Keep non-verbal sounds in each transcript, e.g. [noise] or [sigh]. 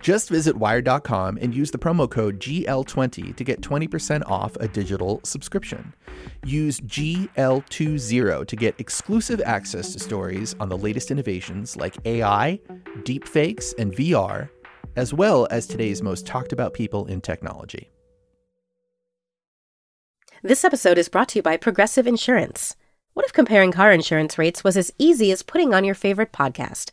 Just visit wired.com and use the promo code GL20 to get 20% off a digital subscription. Use GL20 to get exclusive access to stories on the latest innovations like AI, deepfakes, and VR, as well as today's most talked about people in technology. This episode is brought to you by Progressive Insurance. What if comparing car insurance rates was as easy as putting on your favorite podcast?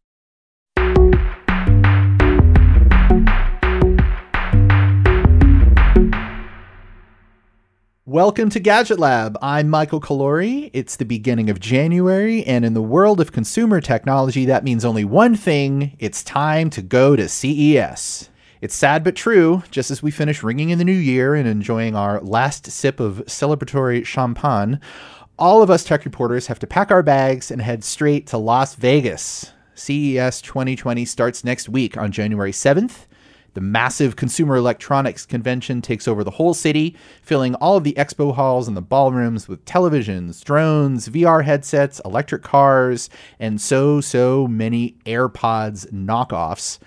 Welcome to Gadget Lab. I'm Michael Calore. It's the beginning of January, and in the world of consumer technology, that means only one thing it's time to go to CES. It's sad but true. Just as we finish ringing in the new year and enjoying our last sip of celebratory champagne, all of us tech reporters have to pack our bags and head straight to Las Vegas. CES 2020 starts next week on January 7th. The massive consumer electronics convention takes over the whole city, filling all of the expo halls and the ballrooms with televisions, drones, VR headsets, electric cars, and so, so many AirPods knockoffs.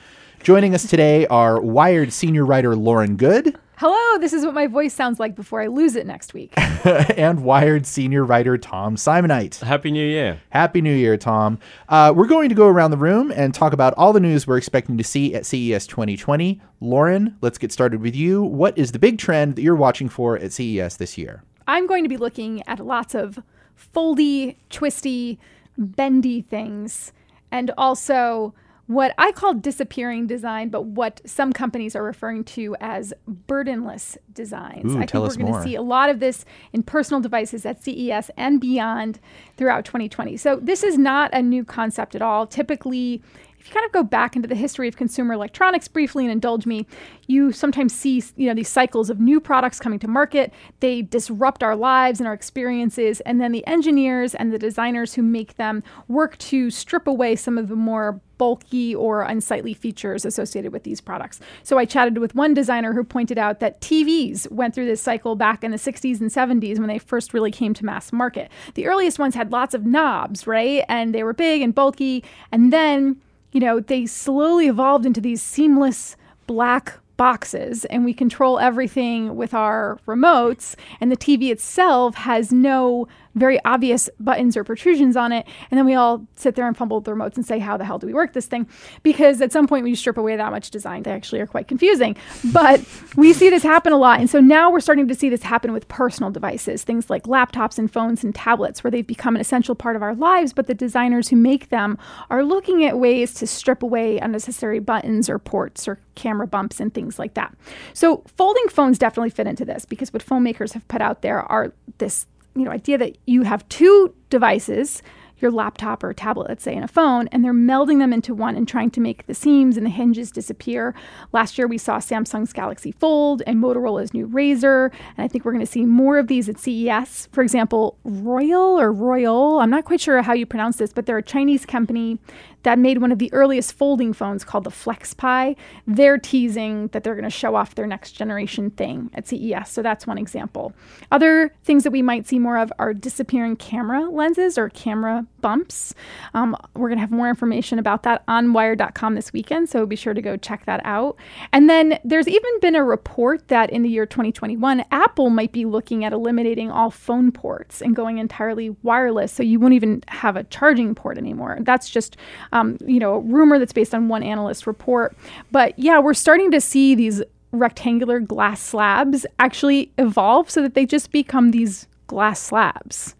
Joining us today are Wired senior writer Lauren Goode. Hello, this is what my voice sounds like before I lose it next week. [laughs] and Wired senior writer Tom Simonite. Happy New Year. Happy New Year, Tom. Uh, we're going to go around the room and talk about all the news we're expecting to see at CES 2020. Lauren, let's get started with you. What is the big trend that you're watching for at CES this year? I'm going to be looking at lots of foldy, twisty, bendy things and also what I call disappearing design, but what some companies are referring to as burdenless designs. Ooh, I think we're going to see a lot of this in personal devices at CES and beyond throughout 2020. So this is not a new concept at all. Typically, if you kind of go back into the history of consumer electronics briefly and indulge me, you sometimes see you know these cycles of new products coming to market. They disrupt our lives and our experiences, and then the engineers and the designers who make them work to strip away some of the more bulky or unsightly features associated with these products. So I chatted with one designer who pointed out that TVs went through this cycle back in the 60s and 70s when they first really came to mass market. The earliest ones had lots of knobs, right? And they were big and bulky, and then you know, they slowly evolved into these seamless black boxes and we control everything with our remotes and the TV itself has no very obvious buttons or protrusions on it. And then we all sit there and fumble with the remotes and say, how the hell do we work this thing? Because at some point, when you strip away that much design, they actually are quite confusing. But we see this happen a lot. And so now we're starting to see this happen with personal devices, things like laptops and phones and tablets, where they've become an essential part of our lives. But the designers who make them are looking at ways to strip away unnecessary buttons or ports or camera bumps and things like that. So folding phones definitely fit into this because what phone makers have put out there are this you know idea that you have two devices your laptop or tablet, let's say, and a phone, and they're melding them into one and trying to make the seams and the hinges disappear. Last year, we saw Samsung's Galaxy Fold and Motorola's new Razr, and I think we're going to see more of these at CES. For example, Royal or Royal, I'm not quite sure how you pronounce this, but they're a Chinese company that made one of the earliest folding phones called the FlexPai. They're teasing that they're going to show off their next generation thing at CES. So that's one example. Other things that we might see more of are disappearing camera lenses or camera bumps. Um, we're going to have more information about that on wired.com this weekend. So be sure to go check that out. And then there's even been a report that in the year 2021, Apple might be looking at eliminating all phone ports and going entirely wireless. So you won't even have a charging port anymore. That's just um, you know, a rumor that's based on one analyst report. But yeah, we're starting to see these rectangular glass slabs actually evolve so that they just become these glass slabs.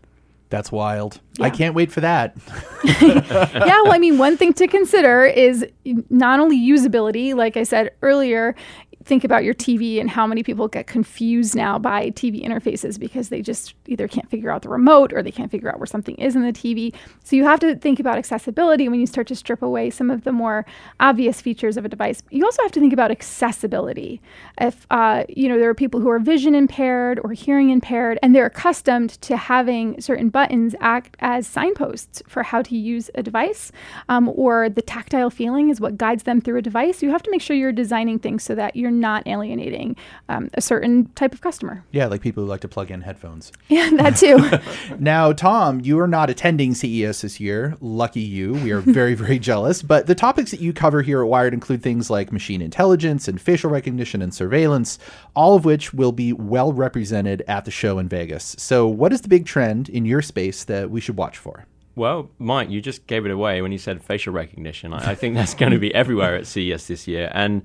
That's wild. Yeah. I can't wait for that. [laughs] yeah, well, I mean, one thing to consider is not only usability, like I said earlier, think about your TV and how many people get confused now by TV interfaces because they just either can't figure out the remote or they can't figure out where something is in the TV. So you have to think about accessibility when you start to strip away some of the more obvious features of a device. You also have to think about accessibility. If uh, you know there are people who are vision impaired or hearing impaired, and they're accustomed to having certain buttons act as signposts for how to use a device, um, or the tactile feeling is what guides them through a device. You have to make sure you're designing things so that you're not alienating um, a certain type of customer. Yeah, like people who like to plug in headphones. [laughs] Yeah, that too. [laughs] now, Tom, you are not attending CES this year. Lucky you. We are very, [laughs] very jealous. But the topics that you cover here at Wired include things like machine intelligence and facial recognition and surveillance, all of which will be well represented at the show in Vegas. So, what is the big trend in your space that we should watch for? Well, Mike, you just gave it away when you said facial recognition. I, I think that's going to be everywhere at CES this year. And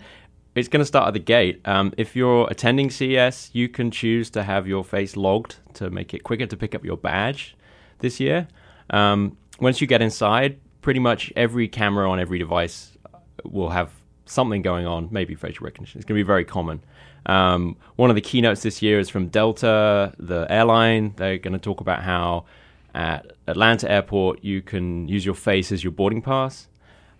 it's going to start at the gate. Um, if you're attending CES, you can choose to have your face logged to make it quicker to pick up your badge this year. Um, once you get inside, pretty much every camera on every device will have something going on, maybe facial recognition. It's going to be very common. Um, one of the keynotes this year is from Delta, the airline. They're going to talk about how at Atlanta Airport you can use your face as your boarding pass.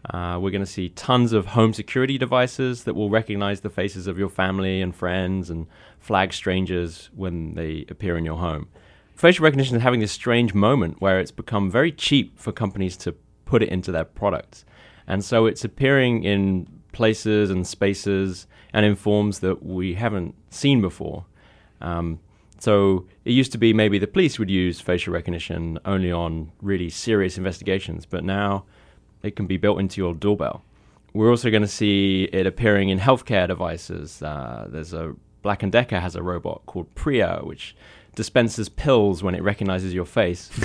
Uh, we're going to see tons of home security devices that will recognize the faces of your family and friends and flag strangers when they appear in your home. Facial recognition is having this strange moment where it's become very cheap for companies to put it into their products. And so it's appearing in places and spaces and in forms that we haven't seen before. Um, so it used to be maybe the police would use facial recognition only on really serious investigations, but now it can be built into your doorbell. We're also going to see it appearing in healthcare devices. Uh, there's a Black and Decker has a robot called Pria, which dispenses pills when it recognizes your face. [laughs]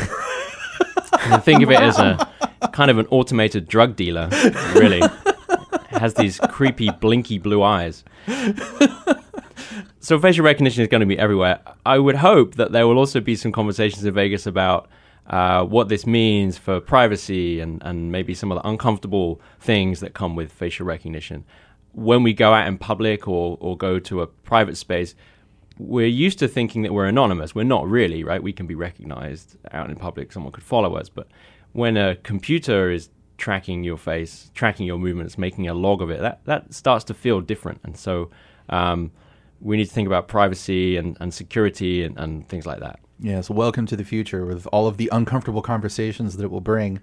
think of it as a kind of an automated drug dealer, really. It has these creepy, blinky blue eyes. so facial recognition is going to be everywhere. I would hope that there will also be some conversations in Vegas about uh, what this means for privacy and, and maybe some of the uncomfortable things that come with facial recognition. When we go out in public or, or go to a private space, we're used to thinking that we're anonymous. We're not really, right? We can be recognized out in public, someone could follow us. But when a computer is tracking your face, tracking your movements, making a log of it, that, that starts to feel different. And so um, we need to think about privacy and, and security and, and things like that. Yes, welcome to the future with all of the uncomfortable conversations that it will bring.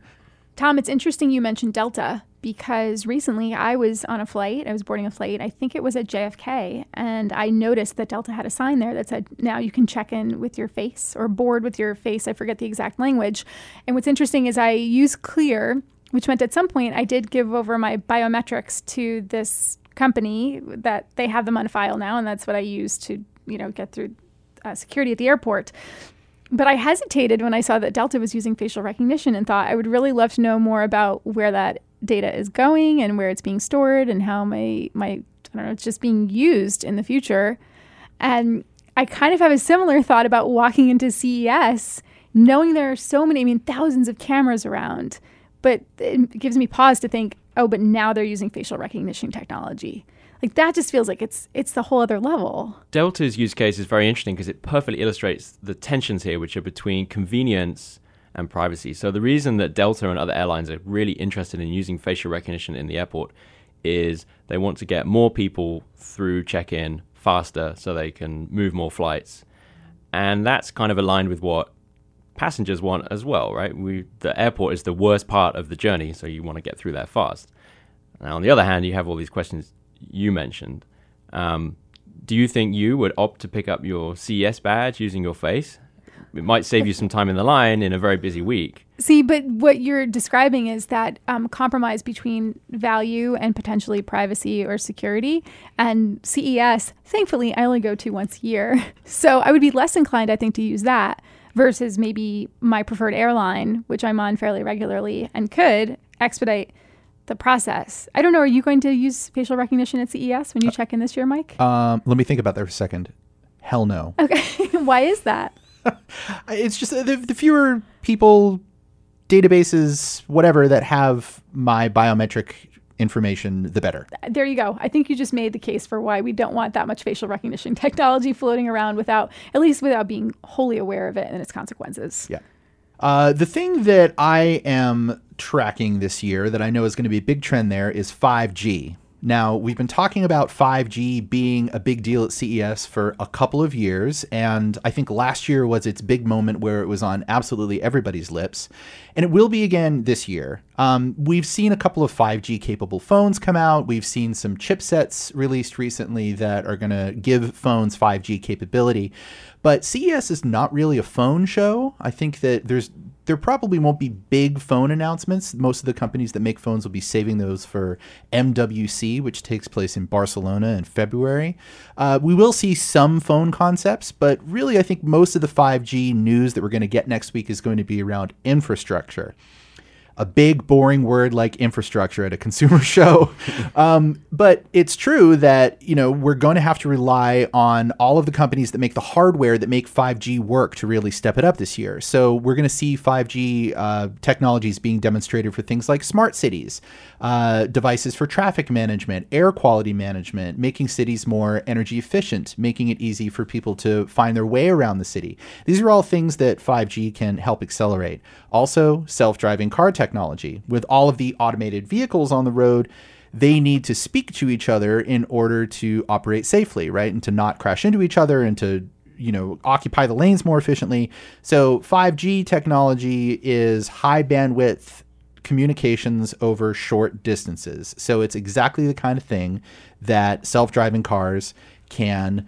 Tom, it's interesting you mentioned Delta because recently I was on a flight. I was boarding a flight. I think it was at JFK. And I noticed that Delta had a sign there that said, now you can check in with your face or board with your face. I forget the exact language. And what's interesting is I use Clear, which meant at some point I did give over my biometrics to this company that they have them on file now. And that's what I use to, you know, get through uh, security at the airport. But I hesitated when I saw that Delta was using facial recognition and thought I would really love to know more about where that data is going and where it's being stored and how my my I don't know it's just being used in the future. And I kind of have a similar thought about walking into CES, knowing there are so many, I mean, thousands of cameras around, but it gives me pause to think, oh, but now they're using facial recognition technology. Like that just feels like it's it's the whole other level. Delta's use case is very interesting because it perfectly illustrates the tensions here, which are between convenience and privacy. So the reason that Delta and other airlines are really interested in using facial recognition in the airport is they want to get more people through check-in faster so they can move more flights. And that's kind of aligned with what passengers want as well, right? We the airport is the worst part of the journey, so you want to get through there fast. Now on the other hand, you have all these questions you mentioned. Um, do you think you would opt to pick up your CES badge using your face? It might save you some time in the line in a very busy week. See, but what you're describing is that um, compromise between value and potentially privacy or security. And CES, thankfully, I only go to once a year. [laughs] So I would be less inclined, I think, to use that versus maybe my preferred airline, which I'm on fairly regularly and could expedite the process. I don't know. Are you going to use facial recognition at CES when you check in this year, Mike? Um, let me think about that for a second. Hell no. [laughs] Okay. Why is that? [laughs] It's just uh, the, the fewer people, databases, whatever, that have my biometric information, the better. There you go. I think you just made the case for why we don't want that much facial recognition [laughs] technology floating around without, at least without being wholly aware of it and its consequences. Yeah. Uh, the thing that I am tracking this year that I know is going to be a big trend there is 5G. Now, we've been talking about 5G being a big deal at CES for a couple of years, and I think last year was its big moment where it was on absolutely everybody's lips, and it will be again this year. Um, we've seen a couple of 5G capable phones come out. We've seen some chipsets released recently that are going to give phones 5G capability. But CES is not really a phone show. I think that there's there probably won't be big phone announcements. Most of the companies that make phones will be saving those for MWC, which takes place in Barcelona in February. Uh, we will see some phone concepts, but really, I think most of the 5G news that we're going to get next week is going to be around infrastructure a big boring word like infrastructure at a [laughs] consumer show. Um, but it's true that you know we're going to have to rely on all of the companies that make the hardware that make 5G work to really step it up this year. So we're going to see 5G uh, technologies being demonstrated for things like smart cities, uh, devices for traffic management, air quality management, making cities more energy efficient, making it easy for people to find their way around the city. These are all things that 5G can help accelerate. Also, self-driving car. With all of the automated vehicles on the road, they need to speak to each other in order to operate safely, right? And to not crash into each other and to you know occupy the lanes more efficiently. So 5G technology is high bandwidth communications over short distances. So it's exactly the kind of thing that self-driving cars can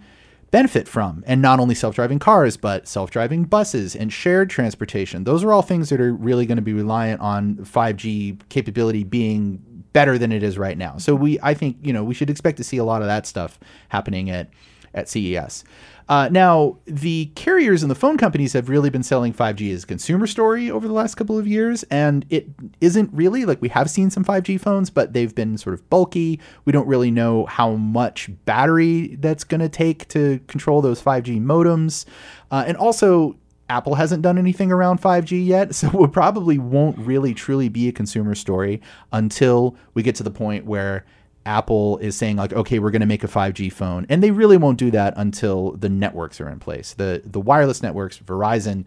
benefit from. And not only self driving cars, but self driving buses and shared transportation. Those are all things that are really going to be reliant on 5G capability being better than it is right now. So we I think, you know, we should expect to see a lot of that stuff happening at at CES. Uh, now, the carriers and the phone companies have really been selling 5G as a consumer story over the last couple of years, and it isn't really like we have seen some 5G phones, but they've been sort of bulky. We don't really know how much battery that's going to take to control those 5G modems. Uh, and also, Apple hasn't done anything around 5G yet, [laughs] so it probably won't really truly be a consumer story until we get to the point where Apple is saying like, okay, we're going to make a 5G phone, and they really won't do that until the networks are in place. the The wireless networks, Verizon,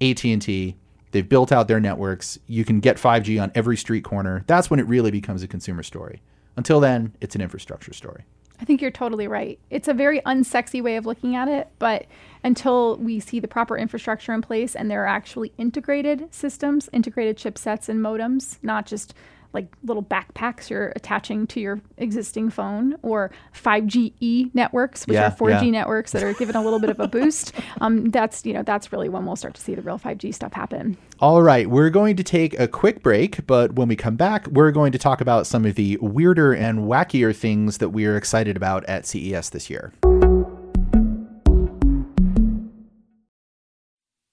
AT and T, they've built out their networks. You can get 5G on every street corner. That's when it really becomes a consumer story. Until then, it's an infrastructure story. I think you're totally right. It's a very unsexy way of looking at it, but until we see the proper infrastructure in place and there are actually integrated systems, integrated chipsets and modems, not just like little backpacks you're attaching to your existing phone or 5GE networks, which Yeah, are 4G yeah. networks that are given a little bit of a boost. [laughs] Um, that's, you know, that's really when we'll start to see the real 5G stuff happen. All right, we're going to take a quick break, but when we come back, we're going to talk about some of the weirder and wackier things that we're excited about at CES this year.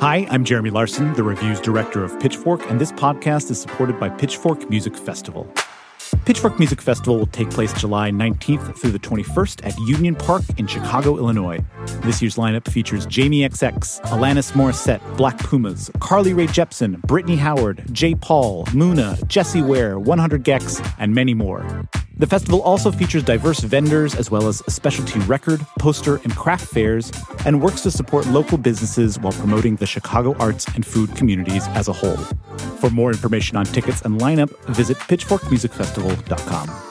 Hi, I'm Jeremy Larson, the reviews director of Pitchfork, and this podcast is supported by Pitchfork Music Festival. Pitchfork Music Festival will take place July 19th through the 21st at Union Park in Chicago, Illinois. This year's lineup features Jamie XX, Alanis Morissette, Black Pumas, Carly Rae Jepsen, Brittany Howard, Jai Paul, Muna, Jessie Ware, 100 gecs, and many more. The festival also features diverse vendors as well as specialty record, poster, and craft fairs, and works to support local businesses while promoting the Chicago arts and food communities as a whole. For more information on tickets and lineup, visit pitchforkmusicfestival.com.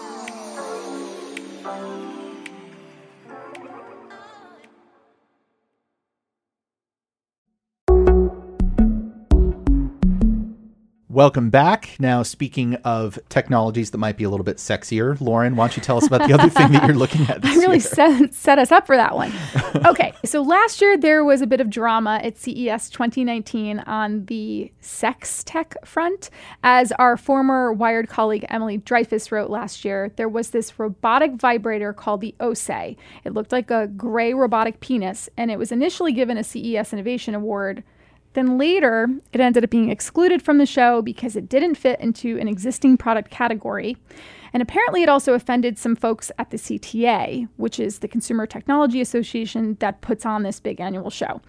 welcome back. Now, speaking of technologies that might be a little bit sexier, Lauren, why don't you tell us about the other thing that you're looking at [laughs] this I really set, set us up for that one. Okay, so last year there was a bit of drama at CES 2019 on the sex tech front. As our former Wired colleague Emily Dreyfuss wrote last year, there was this robotic vibrator called the OSE. It looked like a gray robotic penis, and it was initially given a CES Innovation Award. Then later, it ended up being excluded from the show because it didn't fit into an existing product category. And apparently, it also offended some folks at the CTA, which is the Consumer Technology Association that puts on this big annual show,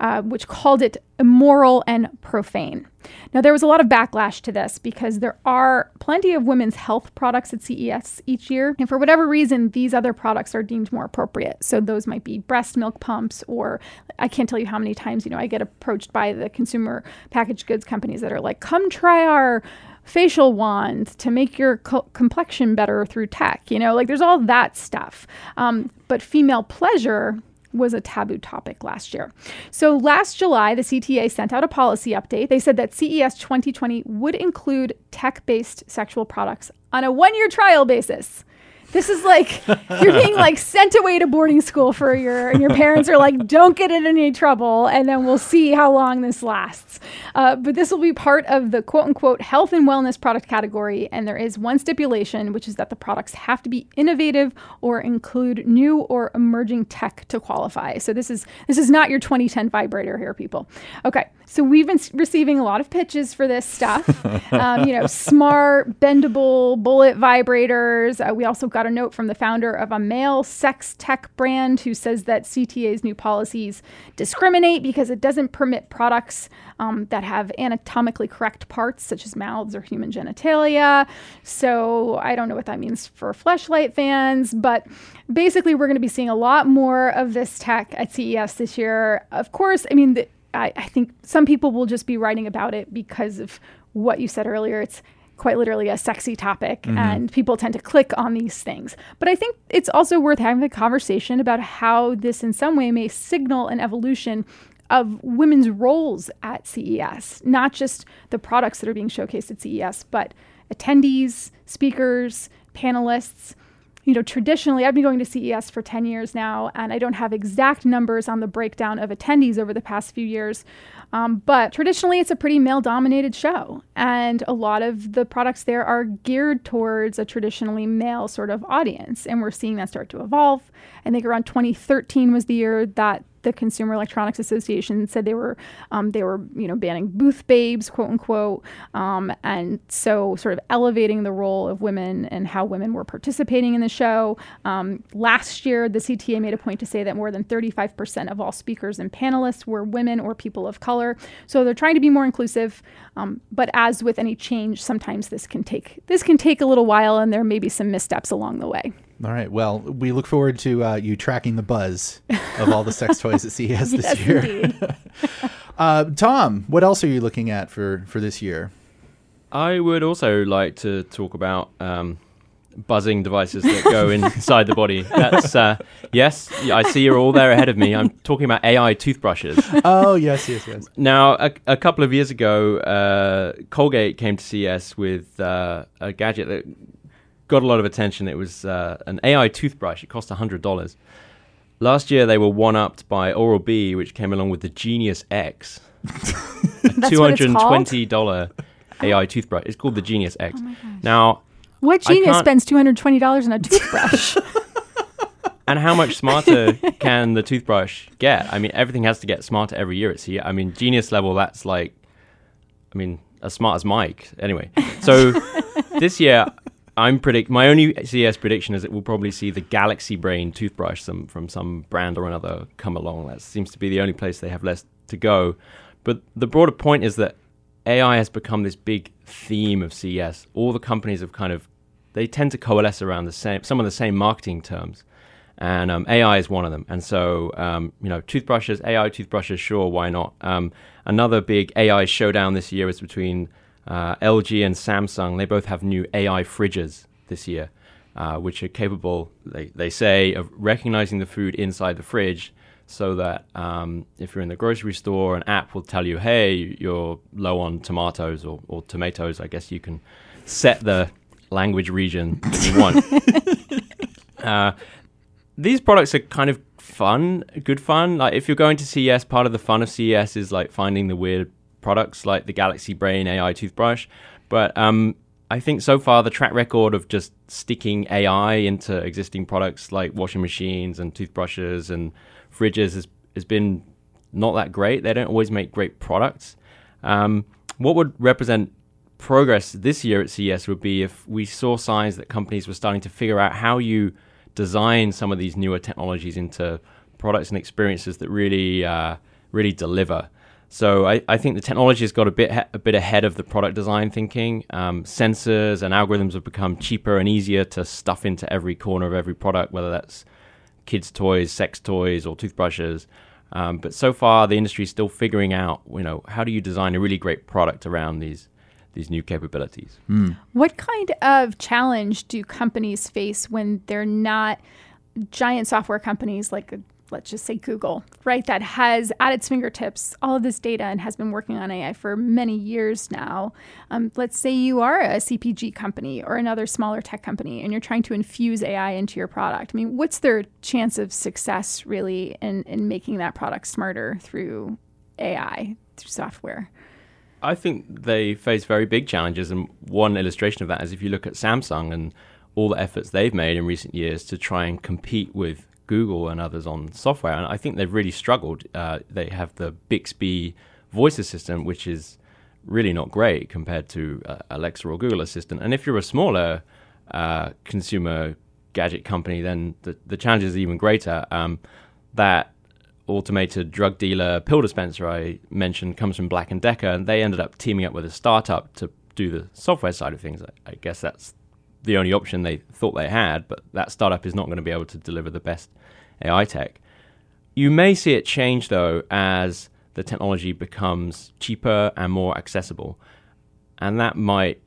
uh, which called it immoral and profane. Now, there was a lot of backlash to this because there are plenty of women's health products at CES each year. And for whatever reason, these other products are deemed more appropriate. So those might be breast milk pumps, or I can't tell you how many times, you know, I get approached by the consumer packaged goods companies that are like, come try our facial wand to make your co- complexion better through tech. You know, like there's all that stuff. Um, but female pleasure was a taboo topic last year. So last July, the CTA sent out a policy update. They said that CES 2020 would include tech based sexual products on a one year trial basis. This is like you're being like [laughs] sent away to boarding school for a year, and your parents are like, "Don't get in any trouble," and then we'll see how long this lasts. Uh, but this will be part of the quote unquote health and wellness product category, and there is one stipulation, which is that the products have to be innovative or include new or emerging tech to qualify. So this is this is not your 2010 vibrator here, people. Okay, so we've been receiving a lot of pitches for this stuff. [laughs] um, you know, smart, bendable bullet vibrators. Uh, we also got a note from the founder of a male sex tech brand who says that CTA's new policies discriminate because it doesn't permit products um, that have anatomically correct parts, such as mouths or human genitalia. So I don't know what that means for fleshlight fans, but basically, we're going to be seeing a lot more of this tech at CES this year. Of course, I mean, the, I, I think some people will just be writing about it because of what you said earlier. It's quite literally a sexy topic mm-hmm. and people tend to click on these things. But I think it's also worth having a conversation about how this in some way may signal an evolution of women's roles at CES, not just the products that are being showcased at CES, but attendees, speakers, panelists. You know, traditionally, I've been going to CES for 10 years now, and I don't have exact numbers on the breakdown of attendees over the past few years. Um, but traditionally, it's a pretty male dominated show. And a lot of the products there are geared towards a traditionally male sort of audience. And we're seeing that start to evolve. I think around 2013 was the year that the Consumer Electronics Association said they were um, they were you know banning booth babes quote unquote um, and so sort of elevating the role of women and how women were participating in the show. Um, last year, the CTA made a point to say that more than 35% of all speakers and panelists were women or people of color. So they're trying to be more inclusive. Um, but as with any change, sometimes this can take this can take a little while, and there may be some missteps along the way. All right. Well, we look forward to uh, you tracking the buzz of all the sex [laughs] toys at CES this yes, year. [laughs] uh, Tom, what else are you looking at for for this year? I would also like to talk about um, buzzing devices that go [laughs] inside the body. That's uh, yes, I see you're all there ahead of me. I'm talking about AI toothbrushes. Oh yes, yes, yes. Now, a, a couple of years ago, uh, Colgate came to CES with uh, a gadget that got a lot of attention. It was uh, an AI toothbrush. It cost $100. Last year, they were one upped by Oral B, which came along with the Genius X, a [laughs] $220 AI toothbrush. It's called the Genius X. Oh now, what genius spends $220 on a toothbrush? [laughs] [laughs] and how much smarter can the toothbrush get? I mean, everything has to get smarter every year. It's here. I mean, genius level. That's like, I mean, as smart as Mike. Anyway, so this year I'm predict my only CES prediction is that we'll probably see the Galaxy Brain toothbrush some, from some brand or another come along. That seems to be the only place they have less to go. But the broader point is that AI has become this big theme of CES. All the companies have kind of they tend to coalesce around the same some of the same marketing terms, and um, AI is one of them. And so um, you know, toothbrushes, AI toothbrushes, sure, why not? Um, another big AI showdown this year is between uh, LG and Samsung, they both have new AI fridges this year, uh, which are capable, they, they say, of recognizing the food inside the fridge so that um, if you're in the grocery store, an app will tell you, hey, you're low on tomatoes or, or tomatoes. I guess you can set the language region you want. [laughs] uh, these products are kind of fun, good fun. Like if you're going to CES, part of the fun of CES is like finding the weird products like the Galaxy Brain AI toothbrush. But um, I think so far the track record of just sticking AI into existing products like washing machines and toothbrushes and fridges has, has been not that great. They don't always make great products. Um, what would represent progress this year at CES would be if we saw signs that companies were starting to figure out how you design some of these newer technologies into products and experiences that really, uh, really deliver. So I, I, think the technology has got a bit a bit ahead of the product design thinking. Um, sensors and algorithms have become cheaper and easier to stuff into every corner of every product, whether that's kids' toys, sex toys, or toothbrushes. Um, but so far, the industry is still figuring out, you know, how do you design a really great product around these these new capabilities. Mm. What kind of challenge do companies face when they're not giant software companies like let's just say Google, right, that has at its fingertips all of this data and has been working on AI for many years now. Um, let's say you are a CPG company or another smaller tech company and you're trying to infuse AI into your product. I mean, what's their chance of success really in, in making that product smarter through AI, through software? I think they face very big challenges. And one illustration of that is if you look at Samsung and all the efforts they've made in recent years to try and compete with Google and others on software, and I think they've really struggled. Uh, they have the Bixby voice assistant, which is really not great compared to uh, Alexa or Google Assistant. And if you're a smaller uh, consumer gadget company, then the, the challenge is even greater. Um, that automated drug dealer pill dispenser I mentioned comes from Black and Decker, and they ended up teaming up with a startup to do the software side of things. I, I guess that's the only option they thought they had, but that startup is not going to be able to deliver the best AI tech. You may see it change though as the technology becomes cheaper and more accessible. And that might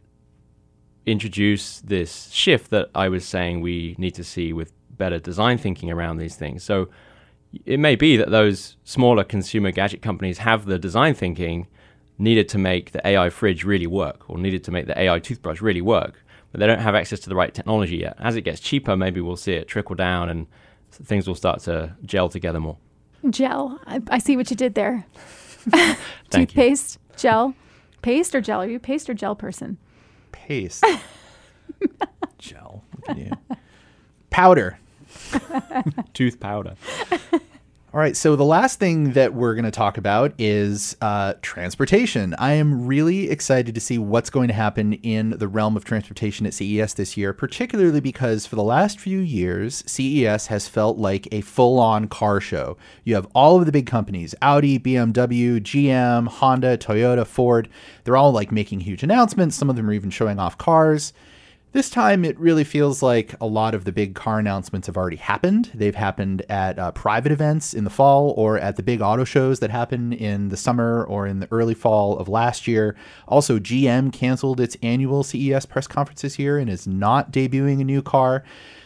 introduce this shift that I was saying we need to see with better design thinking around these things. So it may be that those smaller consumer gadget companies have the design thinking needed to make the AI fridge really work or needed to make the AI toothbrush really work, but they don't have access to the right technology yet. As it gets cheaper, maybe we'll see it trickle down and things will start to gel together more. Gel. I, I see what you did there. [laughs] Toothpaste, you. gel, paste or gel? Are you a paste or gel person? Paste. [laughs] gel. Powder. [laughs] Tooth powder. All right, so the last thing that we're going to talk about is uh, transportation. I am really excited to see what's going to happen in the realm of transportation at CES this year, particularly because for the last few years, CES has felt like a full on car show. You have all of the big companies Audi, BMW, GM, Honda, Toyota, Ford. They're all like making huge announcements. Some of them are even showing off cars. This time, it really feels like a lot of the big car announcements have already happened. They've happened at uh, private events in the fall or at the big auto shows that happen in the summer or in the early fall of last year. Also, GM canceled its annual CES press conference this year and is not debuting a new car.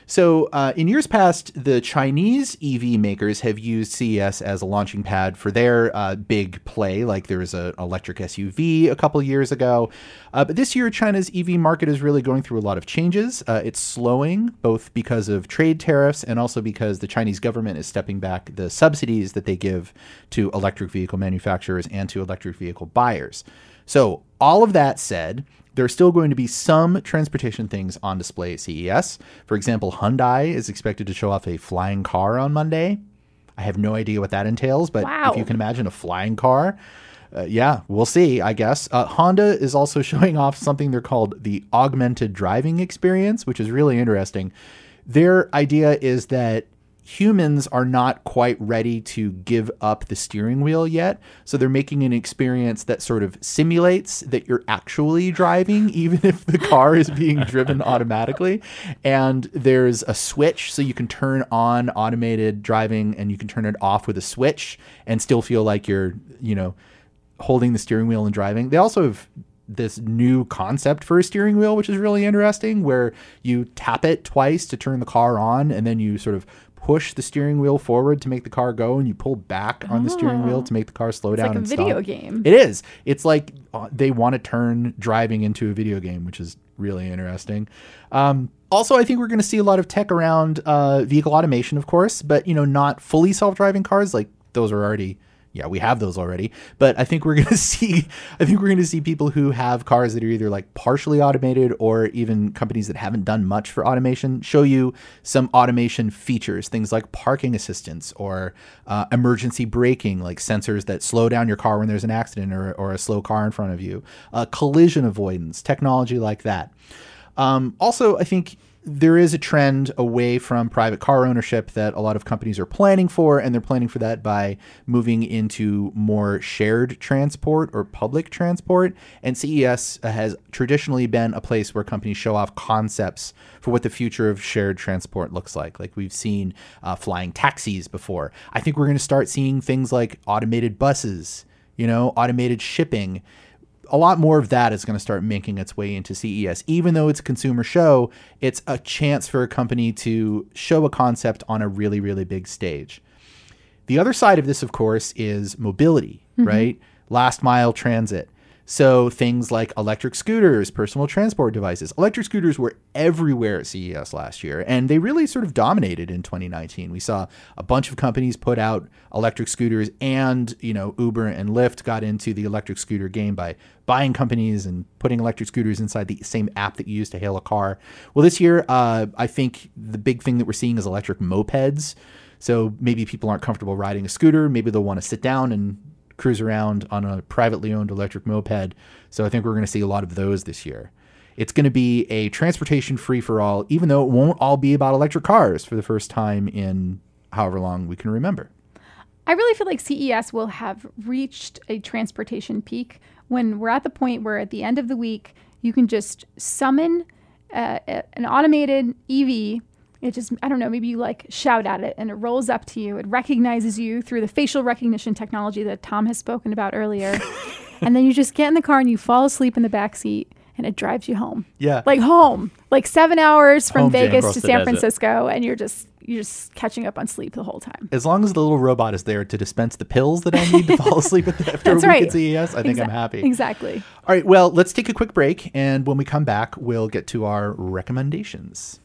So, uh, in years past, the Chinese EV makers have used CES as a launching pad for their uh, big play. Like there was an electric SUV a couple years ago, uh, but this year China's EV market is really going through a lot of changes. Uh, it's slowing both because of trade tariffs and also because the Chinese government is stepping back the subsidies that they give to electric vehicle manufacturers and to electric vehicle buyers. So, all of that said, there are still going to be some transportation things on display at CES. For example, Hyundai is expected to show off a flying car on Monday. I have no idea what that entails, but wow. if you can imagine a flying car, uh, yeah, we'll see, I guess. Uh, Honda is also [laughs] showing off something they're called the augmented driving experience, which is really interesting. Their idea is that humans are not quite ready to give up the steering wheel yet. So they're making an experience that sort of simulates that you're actually driving, [laughs] even if the car is being driven [laughs] automatically. And there's a switch so you can turn on automated driving and you can turn it off with a switch and still feel like you're, you know, holding the steering wheel and driving. They also have this new concept for a steering wheel, which is really interesting, where you tap it twice to turn the car on and then you sort of push the steering wheel forward to make the car go, and you pull back on the steering wheel to make the car slow It's down like a and video stop. game. It is. It's like uh, they want to turn driving into a video game, which is really interesting. Um, also, I think we're going to see a lot of tech around uh, vehicle automation, of course, but you know, not fully self-driving cars. Like those are already, yeah, we have those already. But I think we're [laughs] to see, I think we're to see people who have cars that are either like partially automated or even companies that haven't done much for automation show you some automation features, things like parking assistance or uh, emergency braking, like sensors that slow down your car when there's an accident or, or a slow car in front of you, uh, collision avoidance, technology like that. Um, also, I think there is a trend away from private car ownership that a lot of companies are planning for, and they're planning for that by moving into more shared transport or public transport. And CES has traditionally been a place where companies show off concepts for what the future of shared transport looks like. Like we've seen uh, flying taxis before. I think we're going to start seeing things like automated buses, you know, automated shipping a lot more of that is going to start making its way into CES. Even though it's a consumer show, it's a chance for a company to show a concept on a really, really big stage. The other side of this, of course, is mobility, mm-hmm. right? Last mile transit. So things like electric scooters, personal transport devices. Electric scooters were everywhere at CES last year, and they really sort of dominated in 2019. We saw a bunch of companies put out electric scooters, and you know Uber and Lyft got into the electric scooter game by buying companies and putting electric scooters inside the same app that you use to hail a car. Well, this year, uh, I think the big thing that we're seeing is electric mopeds. So maybe people aren't comfortable riding a scooter. Maybe they'll want to sit down and cruise around on a privately owned electric moped. So I think we're going to see a lot of those this year. It's going to be a transportation free for all, even though it won't all be about electric cars for the first time in however long we can remember. I really feel like CES will have reached a transportation peak when we're at the point where at the end of the week you can just summon uh, an automated EV. It just, I don't know, maybe you like shout at it and it rolls up to you. It recognizes you through the facial recognition technology that Tom has spoken about earlier. [laughs] and then you just get in the car and you fall asleep in the back seat and it drives you home. Yeah. Like home, like seven hours from Home Vegas to the San desert. Francisco. And you're just, you're just catching up on sleep the whole time. as long as the little robot is there to dispense the pills that I need to fall asleep at the, after That's a week right. at CES, I think I'm happy. Exactly. All right, well, let's take a quick break, and when we come back, we'll get to our recommendations.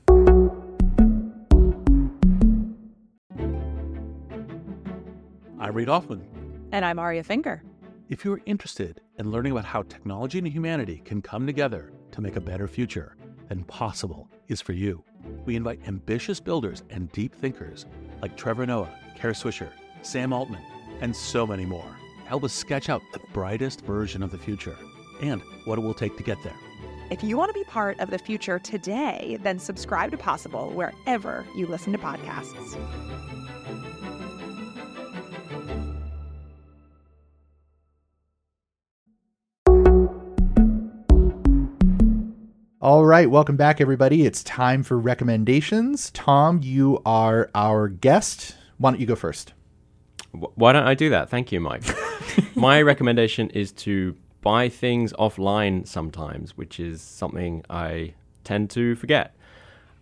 I'm Reid Hoffman. And I'm Aria Finger. If you're interested in learning about how technology and humanity can come together to make a better future, then Possible is for you. We invite ambitious builders and deep thinkers like Trevor Noah, Kara Swisher, Sam Altman, and so many more. Help us sketch out the brightest version of the future and what it will take to get there. If you want to be part of the future today, then subscribe to Possible wherever you listen to podcasts. Right, welcome back, everybody. It's time for recommendations. Tom, you are our guest. Why don't you go first? Why don't I do that? Thank you, Mike. [laughs] My recommendation is to buy things offline sometimes, which is something I tend to forget.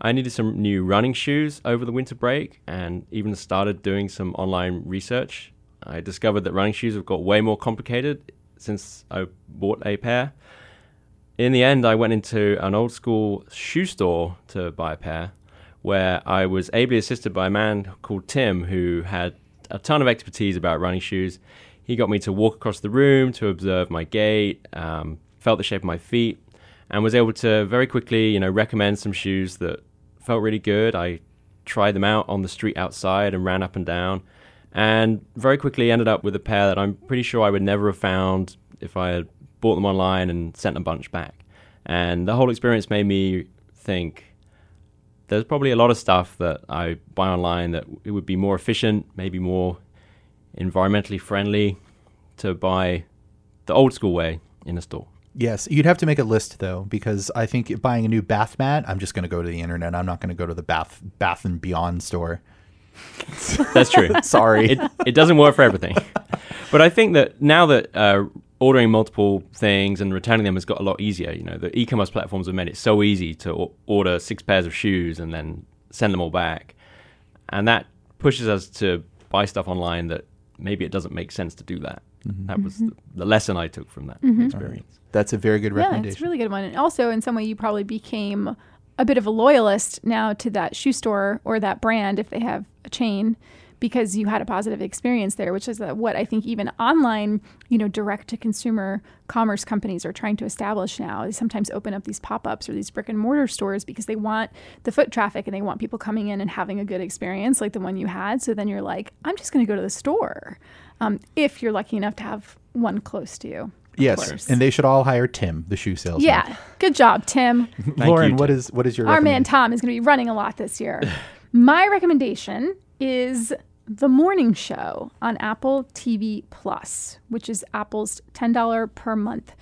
I needed some new running shoes over the winter break and even started doing some online research. I discovered that running shoes have got way more complicated since I bought a pair. In the end, I went into an old school shoe store to buy a pair where I was ably assisted by a man called Tim who had a ton of expertise about running shoes. He got me to walk across the room to observe my gait, um, felt the shape of my feet, and was able to very quickly, you know, recommend some shoes that felt really good. I tried them out on the street outside and ran up and down, and very quickly ended up with a pair that I'm pretty sure I would never have found if I had bought them online and sent a bunch back. And the whole experience made me think there's probably a lot of stuff that I buy online that it would be more efficient, maybe more environmentally friendly to buy the old school way in a store. Yes, you'd have to make a list though, because I think buying a new bath mat, I'm just going to go to the internet. I'm not going to go to the bath Bath and Beyond store. That's true. [laughs] Sorry. it, it doesn't work for everything. [laughs] But I think that now that uh, ordering multiple things and returning them has got a lot easier, you know, the e-commerce platforms have made it so easy to order six pairs of shoes and then send them all back. and that pushes us to buy stuff online that maybe it doesn't make sense to do that. Mm-hmm. That was the, the lesson I took from that experience. That's a very good Yeah, recommendation. it's a really good one. And also, in some way, you probably became a bit of a loyalist now to that shoe store or that brand if they have a chain because you had a positive experience there, which is what I think even online, you know, direct to consumer commerce companies are trying to establish now. They sometimes open up these pop ups or these brick and mortar stores because they want the foot traffic and they want people coming in and having a good experience like the one you had. So then you're like, I'm just going to go to the store um, if you're lucky enough to have one close to you. yes, course. and they should all hire Tim, the shoe salesman. Yeah, good job, Tim. [laughs] Lauren, you, what Tim. is what is your Our man? Tom is going to be running a lot this year. [laughs] My recommendation is The Morning Show on Apple TV Plus, which is Apple's $10 per month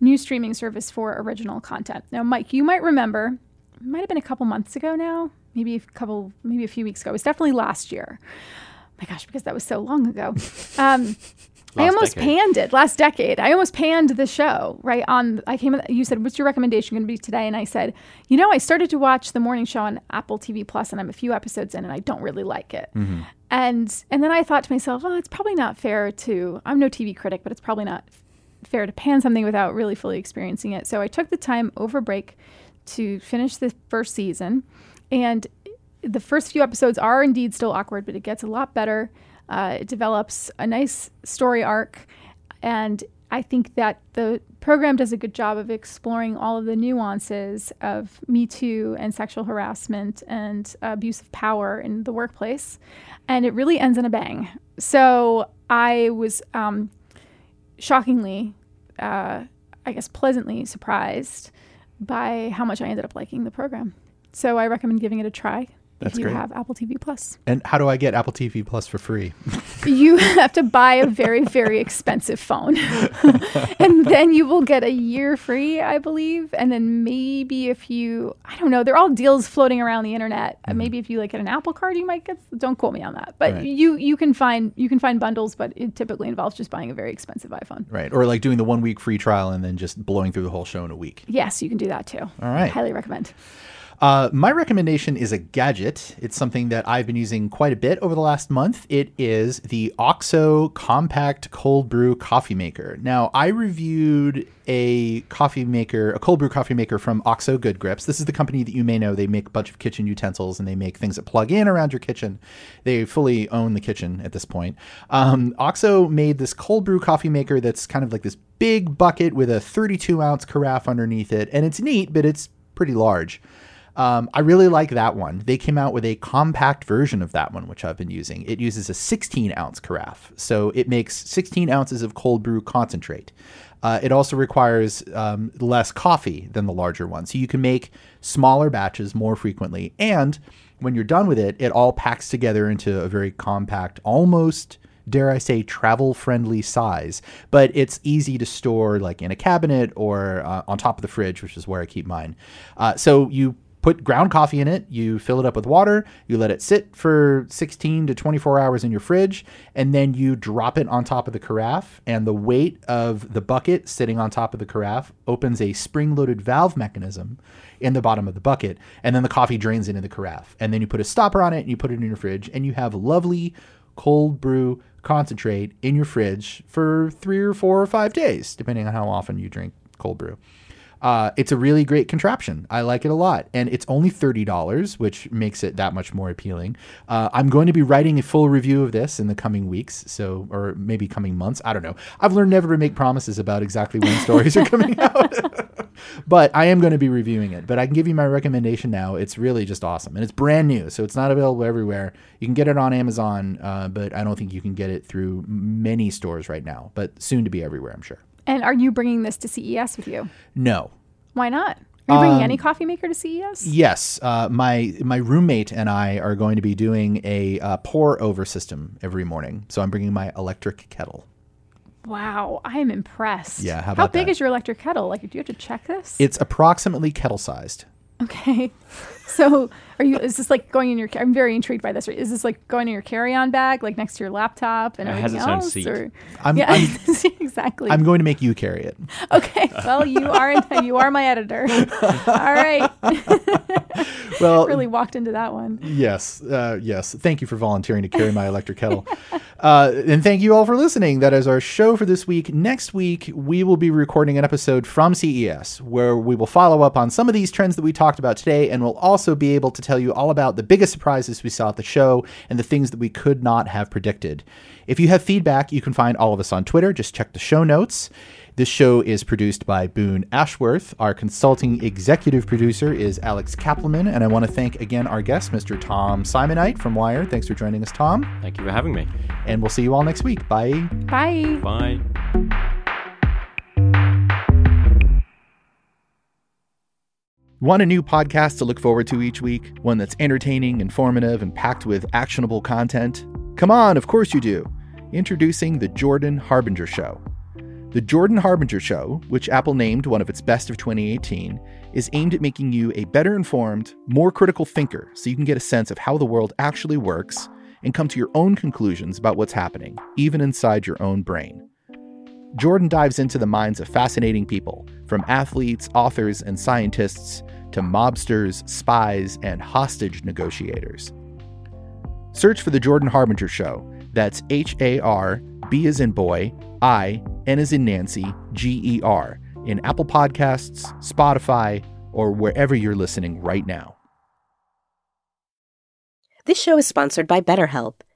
new streaming service for original content. Now, Mike, you might remember, it might have been a couple months ago now, maybe a couple, maybe a few weeks ago. It was definitely last year. My gosh, because that was so long ago. [laughs] Um, I almost decade. panned it last decade. I almost panned the show right on. I came. You said, "What's your recommendation going to be today?" And I said, "You know, I started to watch the morning show on Apple TV Plus, and I'm a few episodes in, and I don't really like it." Mm-hmm. And and then I thought to myself, "Oh, it's probably not fair to. I'm no TV critic, but it's probably not fair to pan something without really fully experiencing it." So I took the time over break to finish the first season, and the first few episodes are indeed still awkward, but it gets a lot better. Uh, it develops a nice story arc, and I think that the program does a good job of exploring all of the nuances of Me Too and sexual harassment and abuse of power in the workplace, and it really ends in a bang. So I was um, shockingly, uh, I guess, pleasantly surprised by how much I ended up liking the program. So I recommend giving it a try That's if you great. have Apple TV Plus. And how do I get Apple TV Plus for free? [laughs] You have to buy a very, very expensive phone. [laughs] and then you will get a year free, I believe. And then maybe if you, I don't know, they're all deals floating around the internet. Uh, Maybe if you like get an Apple card, you might get, don't quote me on that. But Right. you, you can find, you can find bundles, but it typically involves just buying a very expensive iPhone. Right. Or like doing the one week free trial and then just blowing through the whole show in a week. Yes, you can do that too. All right. Highly recommend. Uh, my recommendation is a gadget. It's something that I've been using quite a bit over the last month. It is the OXO Compact Cold Brew Coffee Maker. Now, I reviewed a coffee maker, a cold brew coffee maker from OXO Good Grips. This is the company that you may know. They make a bunch of kitchen utensils and they make things that plug in around your kitchen. They fully own the kitchen at this point. Um, OXO made this cold brew coffee maker that's kind of like this big bucket with a 32 ounce carafe underneath it. And it's neat, but it's pretty large. Um, I really like that one. They came out with a compact version of that one, which I've been using. It uses a 16 ounce carafe, so it makes 16 ounces of cold brew concentrate. Uh, it also requires um, less coffee than the larger one, so you can make smaller batches more frequently. And when you're done with it, it all packs together into a very compact, almost dare I say, travel friendly size, but it's easy to store like in a cabinet or uh, on top of the fridge, which is where I keep mine. Uh, so you put ground coffee in it, you fill it up with water, you let it sit for 16 to 24 hours in your fridge, and then you drop it on top of the carafe. And the weight of the bucket sitting on top of the carafe opens a spring loaded valve mechanism in the bottom of the bucket, and then the coffee drains into the carafe. And then you put a stopper on it and you put it in your fridge, and you have lovely cold brew concentrate in your fridge for three or four or five days, depending on how often you drink cold brew. Uh, it's a really great contraption. I like it a lot. And it's only $30, which makes it that much more appealing. Uh, I'm going to be writing a full review of this in the coming weeks, so, or maybe coming months. I don't know. I've learned never to make promises about exactly when stories are coming [laughs] out. [laughs] but I am going to be reviewing it. But I can give you my recommendation now. It's really just awesome. And it's brand new, so it's not available everywhere. You can get it on Amazon, uh, but I don't think you can get it through many stores right now, but soon to be everywhere, I'm sure. And are you bringing this to CES with you? No. Why not? Are you bringing Um, any coffee maker to CES? Yes, uh, my my roommate and I are going to be doing a uh, pour over system every morning. So I'm bringing my electric kettle. Wow, I am impressed. Yeah, how how big that? is your electric kettle? Like, do you have to check this? It's approximately kettle sized. okay. [laughs] So, are you? Is this like going in your? I'm very intrigued by this. Is this like going in your carry-on bag, like next to your laptop and It everything has its own else? seat. Or, I'm, yeah, I'm, [laughs] exactly. I'm going to make you carry it. okay. Well, you are you are my editor. All right. [laughs] Well, really walked into that one. Yes, uh, yes. Thank you for volunteering to carry my electric kettle. [laughs] Uh, and thank you all for listening. That is our show for this week. Next week, we will be recording an episode from CES where we will follow up on some of these trends that we talked about today. And we'll also be able to tell you all about the biggest surprises we saw at the show and the things that we could not have predicted. If you have feedback, you can find all of us on Twitter. Just check the show notes. This show is produced by Boone Ashworth. Our consulting executive producer is Alex Kapelman. And I want to thank again our guest, Mr. Tom Simonite from Wired. Thanks for joining us, Tom. Thank you for having me. And we'll see you all next week. Bye. Bye. Bye. Want a new podcast to look forward to each week? One that's entertaining, informative, and packed with actionable content? Come on, of course you do. Introducing The Jordan Harbinger Show. The Jordan Harbinger Show, which Apple named one of its best of 2018, is aimed at making you a better informed, more critical thinker so you can get a sense of how the world actually works and come to your own conclusions about what's happening, even inside your own brain. Jordan dives into the minds of fascinating people, from athletes, authors, and scientists to mobsters, spies, and hostage negotiators. Search for The Jordan Harbinger Show. That's H A R, B as in boy, I, N as in Nancy, G E R, in Apple Podcasts, Spotify, or wherever you're listening right now. This show is sponsored by BetterHelp.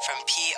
from P